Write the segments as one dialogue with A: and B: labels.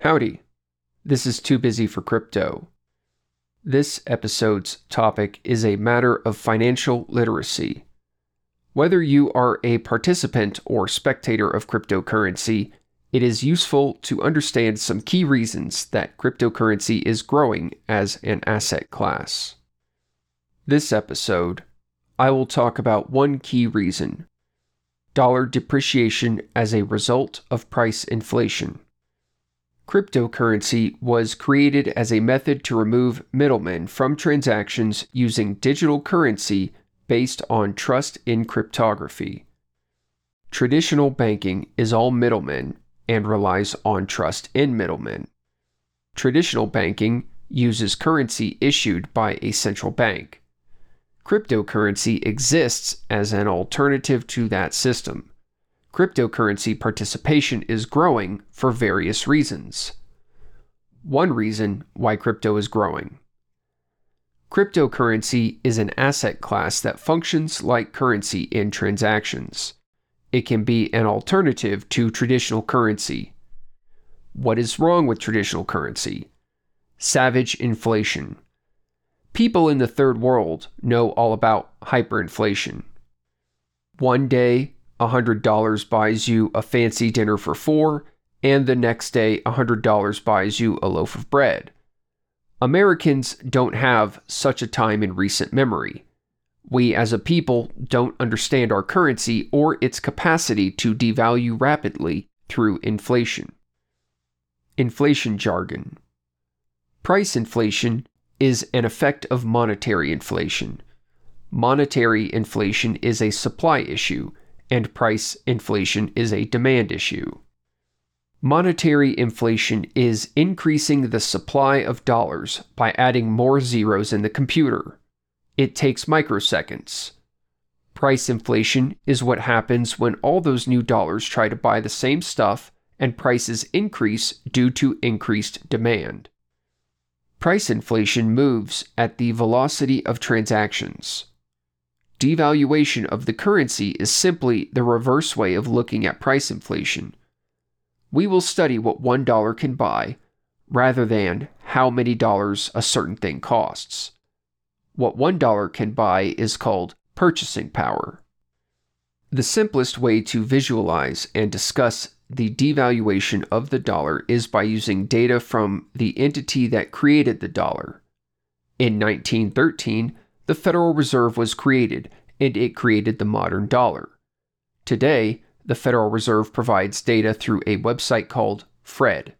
A: Howdy. This is Too Busy for Crypto. This episode's topic is a matter of financial literacy. Whether you are a participant or spectator of cryptocurrency, it is useful to understand some key reasons that cryptocurrency is growing as an asset class. This episode, I will talk about one key reason dollar depreciation as a result of price inflation. Cryptocurrency was created as a method to remove middlemen from transactions using digital currency based on trust in cryptography. Traditional banking is all middlemen and relies on trust in middlemen. Traditional banking uses currency issued by a central bank. Cryptocurrency exists as an alternative to that system. Cryptocurrency participation is growing for various reasons. One reason why crypto is growing. Cryptocurrency is an asset class that functions like currency in transactions. It can be an alternative to traditional currency. What is wrong with traditional currency? Savage inflation. People in the third world know all about hyperinflation. One day, $100 buys you a fancy dinner for four, and the next day, $100 buys you a loaf of bread. Americans don't have such a time in recent memory. We as a people don't understand our currency or its capacity to devalue rapidly through inflation. Inflation jargon. Price inflation is an effect of monetary inflation. Monetary inflation is a supply issue, and price inflation is a demand issue. Monetary inflation is increasing the supply of dollars by adding more zeros in the computer. It takes microseconds. Price inflation is what happens when all those new dollars try to buy the same stuff and prices increase due to increased demand. Price inflation moves at the velocity of transactions. Devaluation of the currency is simply the reverse way of looking at price inflation we will study what $1 can buy rather than how many dollars a certain thing costs. What $1 can buy is called purchasing power. The simplest way to visualize and discuss the devaluation of the dollar is by using data from the entity that created the dollar. In 1913, the Federal Reserve was created and it created the modern dollar. Today, the Federal Reserve provides data through a website called FRED.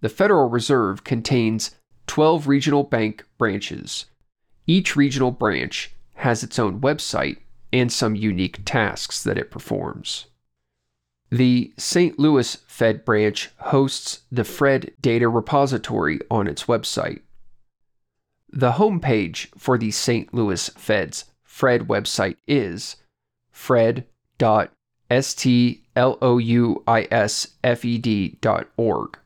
A: The Federal Reserve contains 12 regional bank branches. Each regional branch has its own website and some unique tasks that it performs. The St. Louis Fed branch hosts the FRED data repository on its website. The homepage for the St. Louis Fed's FRED website is fred.org S T L O U I S F E D dot org.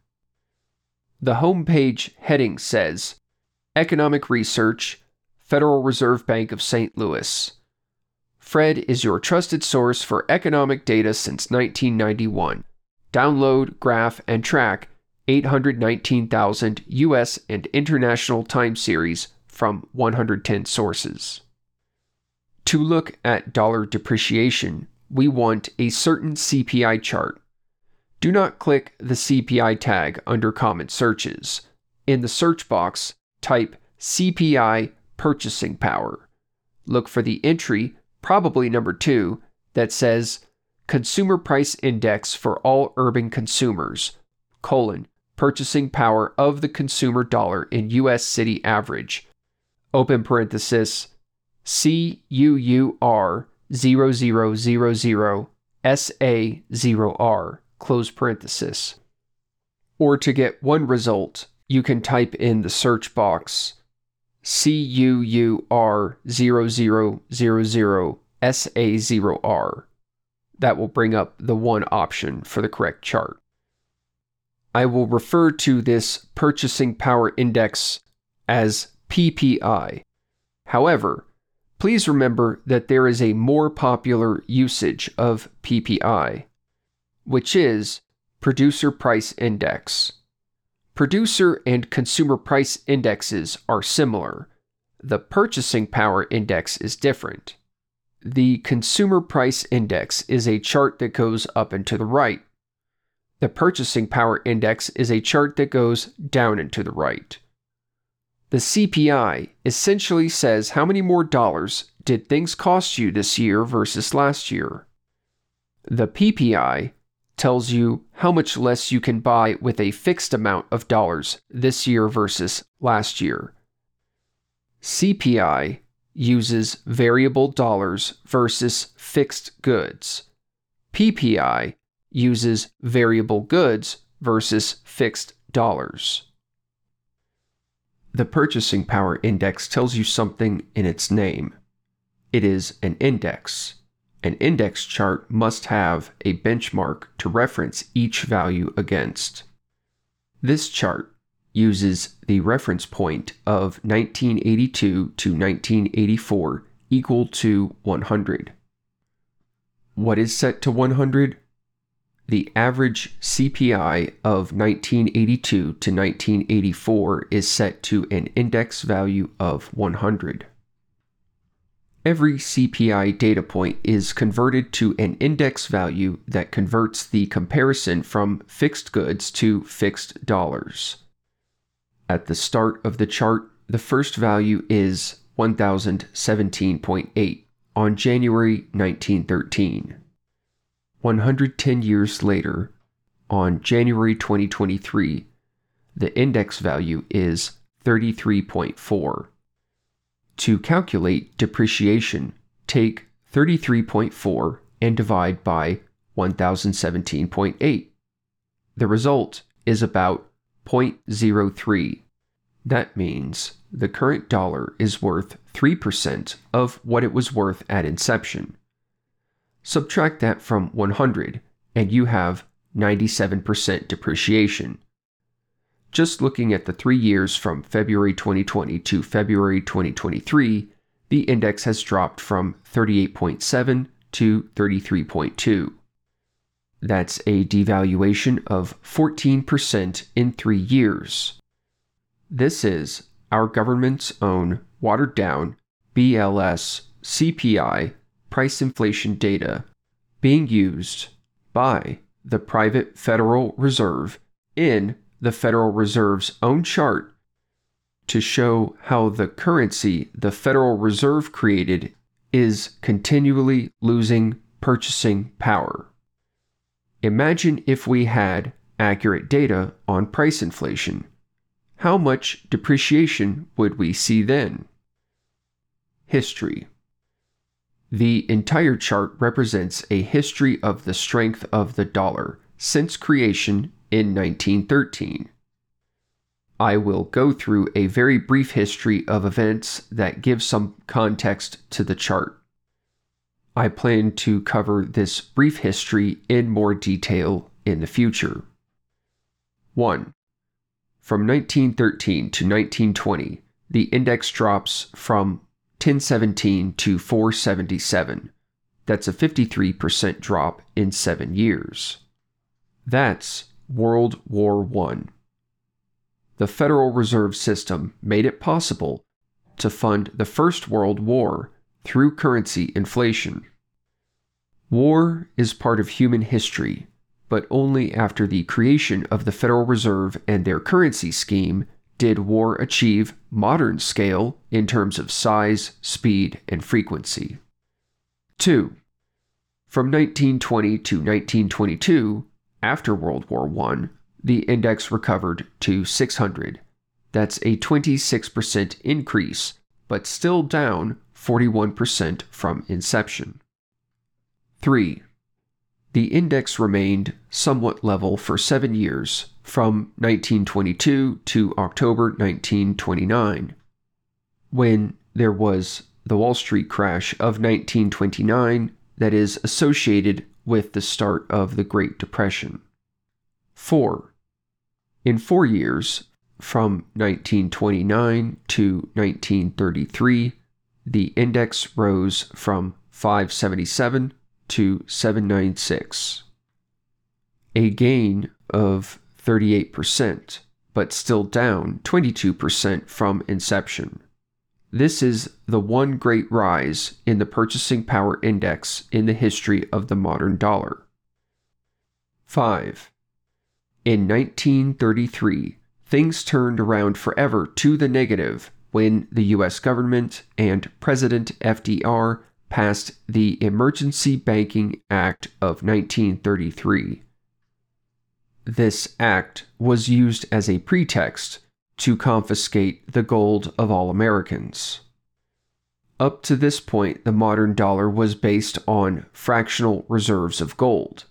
A: The homepage heading says Economic Research, Federal Reserve Bank of St. Louis. Fred is your trusted source for economic data since 1991. Download, graph, and track 819,000 U.S. and international time series from 110 sources. To look at dollar depreciation, we want a certain CPI chart. Do not click the CPI tag under common searches. In the search box, type CPI purchasing power. Look for the entry, probably number two, that says Consumer Price Index for all urban consumers, colon, purchasing power of the consumer dollar in US city average, open parenthesis, CUUR 0000SA0R, close parenthesis. Or to get one result, you can type in the search box CUUR0000SA0R. That will bring up the one option for the correct chart. I will refer to this purchasing power index as PPI. However, Please remember that there is a more popular usage of PPI, which is Producer Price Index. producer and consumer price indexes are similar. The purchasing power index is different. The consumer price index is a chart that goes up and to the right. The purchasing power index is a chart that goes down and to the right. The CPI essentially says how many more dollars did things cost you this year versus last year. The PPI tells you how much less you can buy with a fixed amount of dollars this year versus last year. CPI uses variable dollars versus fixed goods. PPI uses variable goods versus fixed dollars. The purchasing power index tells you something in its name. It is an index. An index chart must have a benchmark to reference each value against. This chart uses the reference point of 1982 to 1984 equal to 100. What is set to 100? The average CPI of 1982 to 1984 is set to an index value of 100. Every CPI data point is converted to an index value that converts the comparison from fixed goods to fixed dollars. At the start of the chart, the first value is 1017.8 on January 1913. 110 years later, on January 2023, the index value is 33.4. To calculate depreciation, take 33.4 and divide by 1017.8. The result is about 0.03. That means the current dollar is worth 3% of what it was worth at inception. Subtract that from 100, and you have 97% depreciation. Just looking at the three years from February 2020 to February 2023, the index has dropped from 38.7 to 33.2. That's a devaluation of 14% in three years. This is our government's own watered down BLS CPI price inflation data being used by the private Federal Reserve in the Federal Reserve's own chart to show how the currency the Federal Reserve created is continually losing purchasing power. Imagine if we had accurate data on price inflation. How much depreciation would we see then? History The entire chart represents a history of the strength of the dollar since creation in 1913. I will go through a very brief history of events that give some context to the chart. I plan to cover this brief history in more detail in the future. 1. From 1913 to 1920, the index drops from 1017 to 477. That's a 53% drop in seven years. That's World War I. The Federal Reserve System made it possible to fund the First World War through currency inflation. War is part of human history, but only after the creation of the Federal Reserve and their currency scheme did war achieve modern scale in terms of size, speed, and frequency. 2. From 1920 to 1922, after World War I, the index recovered to 600. That's a 26% increase, but still down 41% from inception. 3. The index remained somewhat level for seven years, from 1922 to October 1929, when there was the Wall Street crash of 1929 that is associated with the start of the Great Depression. 4. In four years, from 1929 to 1933, the index rose from 577 to 796, a gain of 38%, but still down 22% from inception. This is the one great rise in the purchasing power index in the history of the modern dollar. 5. In 1933, things turned around forever to the negative when the US government and President FDR passed the Emergency Banking Act of 1933. This act was used as a pretext to confiscate the gold of all Americans. Up to this point, the modern dollar was based on fractional reserves of gold.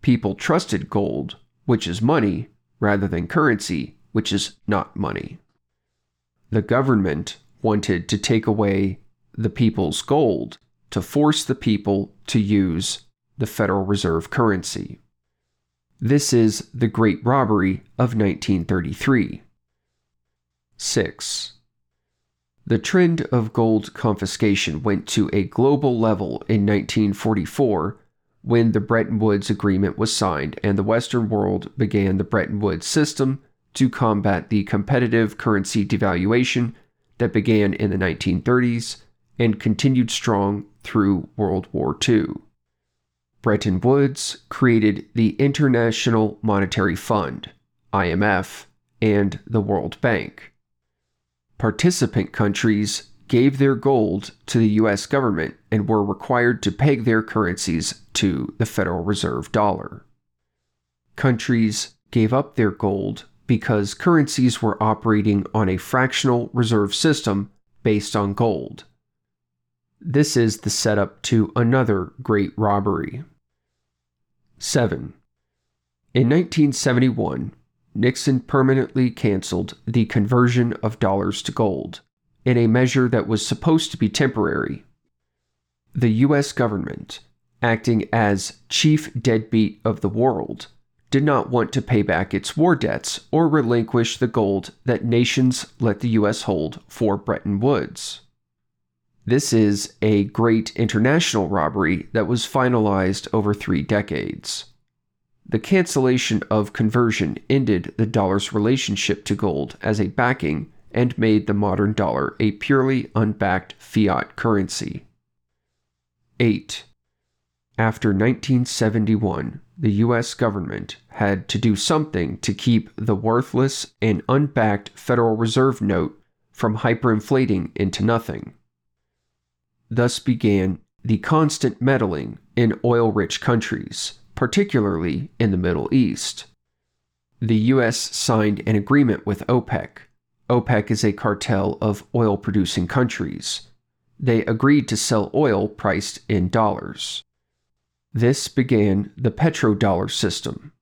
A: People trusted gold, which is money, rather than currency, which is not money. The government wanted to take away the people's gold to force the people to use the Federal Reserve currency. This is the Great Robbery of 1933. 6. The trend of gold confiscation went to a global level in 1944 when the Bretton Woods Agreement was signed and the Western world began the Bretton Woods system to combat the competitive currency devaluation that began in the 1930s and continued strong through World War II. Bretton Woods created the International Monetary Fund, IMF, and the World Bank. Participant countries gave their gold to the US government and were required to peg their currencies to the Federal Reserve dollar. Countries gave up their gold because currencies were operating on a fractional reserve system based on gold. This is the setup to another great robbery. 7. In 1971, Nixon permanently canceled the conversion of dollars to gold, in a measure that was supposed to be temporary. The U.S. government, acting as chief deadbeat of the world, did not want to pay back its war debts or relinquish the gold that nations let the U.S. hold for Bretton Woods. This is a great international robbery that was finalized over three decades. The cancellation of conversion ended the dollar's relationship to gold as a backing and made the modern dollar a purely unbacked fiat currency. 8. After 1971, the US government had to do something to keep the worthless and unbacked Federal Reserve note from hyperinflating into nothing. Thus began the constant meddling in oil rich countries, particularly in the Middle East. The U.S. signed an agreement with OPEC. OPEC is a cartel of oil producing countries. They agreed to sell oil priced in dollars. This began the petrodollar system.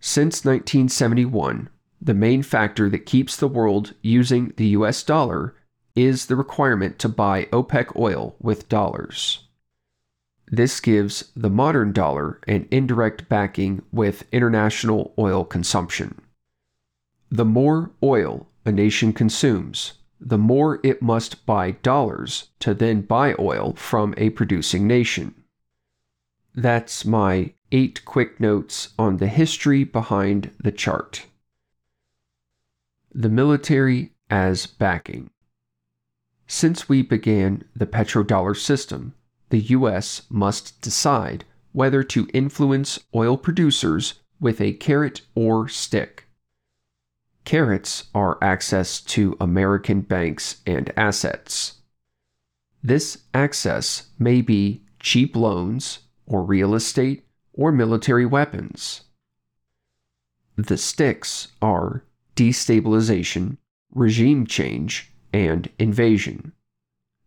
A: Since 1971, the main factor that keeps the world using the US dollar is the requirement to buy OPEC oil with dollars. This gives the modern dollar an indirect backing with international oil consumption. The more oil a nation consumes, the more it must buy dollars to then buy oil from a producing nation. That's my eight quick notes on the history behind the chart. The military as backing. Since we began the petrodollar system, the U.S. must decide whether to influence oil producers with a carrot or stick. Carrots are access to American banks and assets. This access may be cheap loans, or real estate, or military weapons. The sticks are destabilization, regime change, and invasion.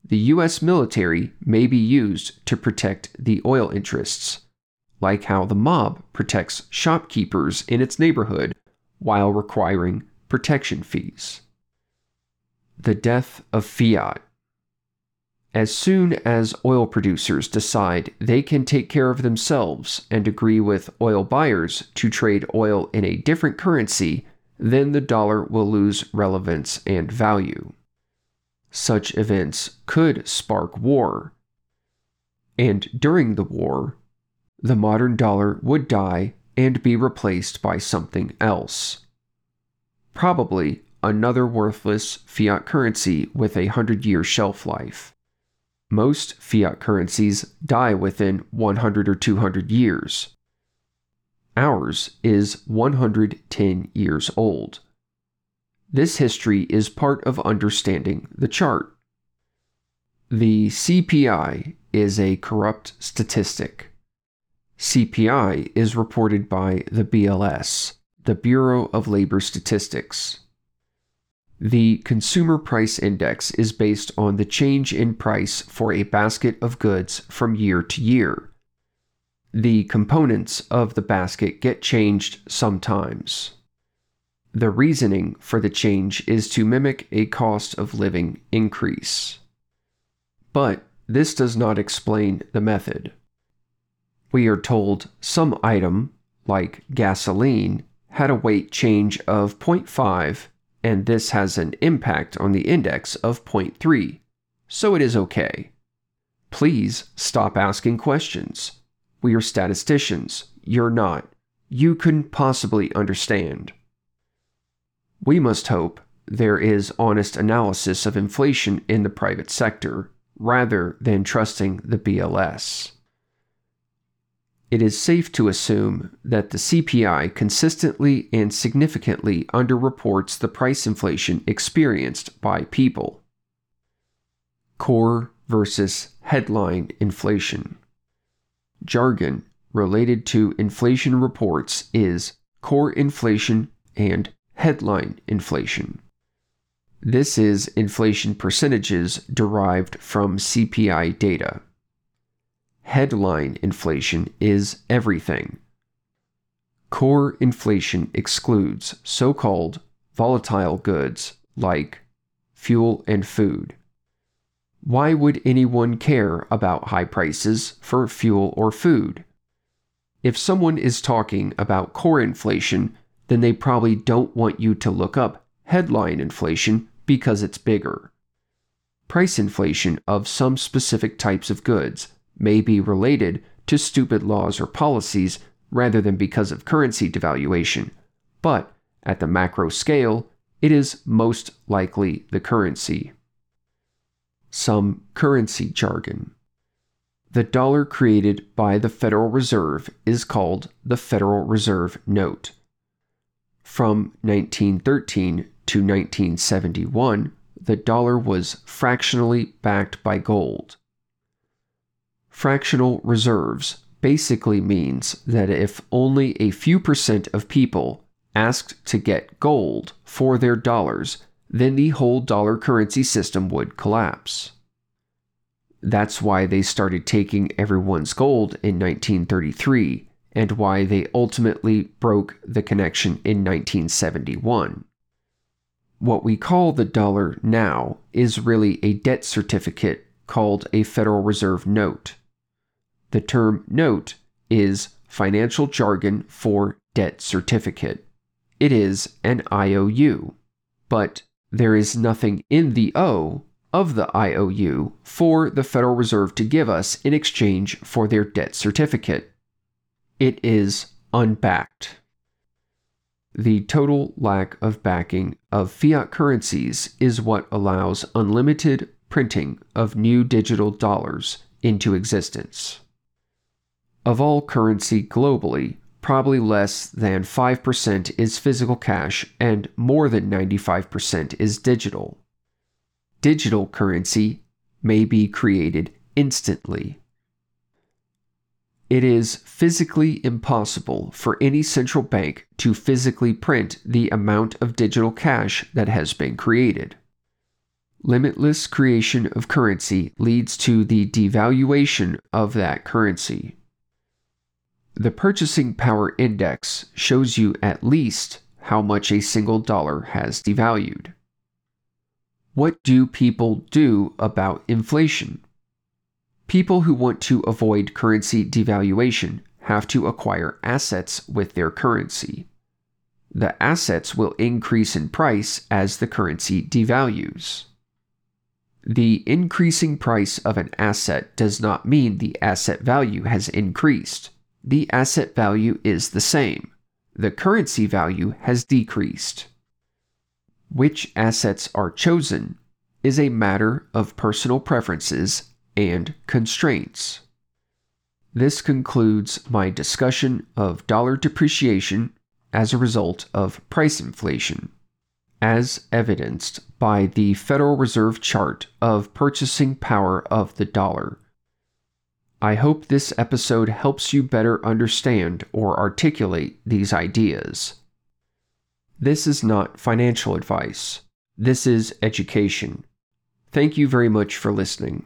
A: The U.S. military may be used to protect the oil interests, like how the mob protects shopkeepers in its neighborhood while requiring protection fees. The death of fiat. As soon as oil producers decide they can take care of themselves and agree with oil buyers to trade oil in a different currency, then the dollar will lose relevance and value such events could spark war. And during the war, the modern dollar would die and be replaced by something else. probably another worthless fiat currency with a 100 year shelf life. Most fiat currencies die within 100 or 200 years. Ours is 110 years old. This history is part of understanding the chart. The CPI is a corrupt statistic. CPI is reported by the BLS, the Bureau of Labor Statistics. The Consumer Price Index is based on the change in price for a basket of goods from year to year. The components of the basket get changed sometimes. The reasoning for the change is to mimic a cost of living increase. But this does not explain the method. We are told some item, like gasoline, had a weight change of 0.5 and this has an impact on the index of 0.3, so it is okay. Please stop asking questions. We are statisticians. You're not. You couldn't possibly understand. We must hope there is honest analysis of inflation in the private sector rather than trusting the BLS it is safe to assume that the CPI consistently and significantly underreports the price inflation experienced by people. Core versus headline inflation. Jargon related to inflation reports is core inflation and headline inflation. This is inflation percentages derived from CPI data headline inflation is everything. Core inflation excludes so called volatile goods like fuel and food. Why would anyone care about high prices for fuel or food? If someone is talking about core inflation, then they probably don't want you to look up headline inflation because it's bigger. Price inflation of some specific types of goods may be related to stupid laws or policies rather than because of currency devaluation, but at the macro scale, it is most likely the currency. Some currency jargon. The dollar created by the Federal Reserve is called the Federal Reserve Note. From 1913 to 1971, the dollar was fractionally backed by gold. Fractional reserves basically means that if only a few percent of people asked to get gold for their dollars, then the whole dollar currency system would collapse. That's why they started taking everyone's gold in 1933 and why they ultimately broke the connection in 1971. What we call the dollar now is really a debt certificate called a Federal Reserve note. The term note is financial jargon for debt certificate. It is an IOU, but there is nothing in the O of the IOU for the Federal Reserve to give us in exchange for their debt certificate. It is unbacked. The total lack of backing of fiat currencies is what allows unlimited printing of new digital dollars into existence. Of all currency globally, probably less than 5% is physical cash and more than 95% is digital. Digital currency may be created instantly. It is physically impossible for any central bank to physically print the amount of digital cash that has been created. Limitless creation of currency leads to the devaluation of that currency. The purchasing power index shows you at least how much a single dollar has devalued. What do people do about inflation? People who want to avoid currency devaluation have to acquire assets with their currency. The assets will increase in price as the currency devalues. The increasing price of an asset does not mean the asset value has increased the asset value is the same. The currency value has decreased. Which assets are chosen is a matter of personal preferences and constraints. This concludes my discussion of dollar depreciation as a result of price inflation, as evidenced by the Federal Reserve chart of purchasing power of the dollar. I hope this episode helps you better understand or articulate these ideas. This is not financial advice. This is education. Thank you very much for listening.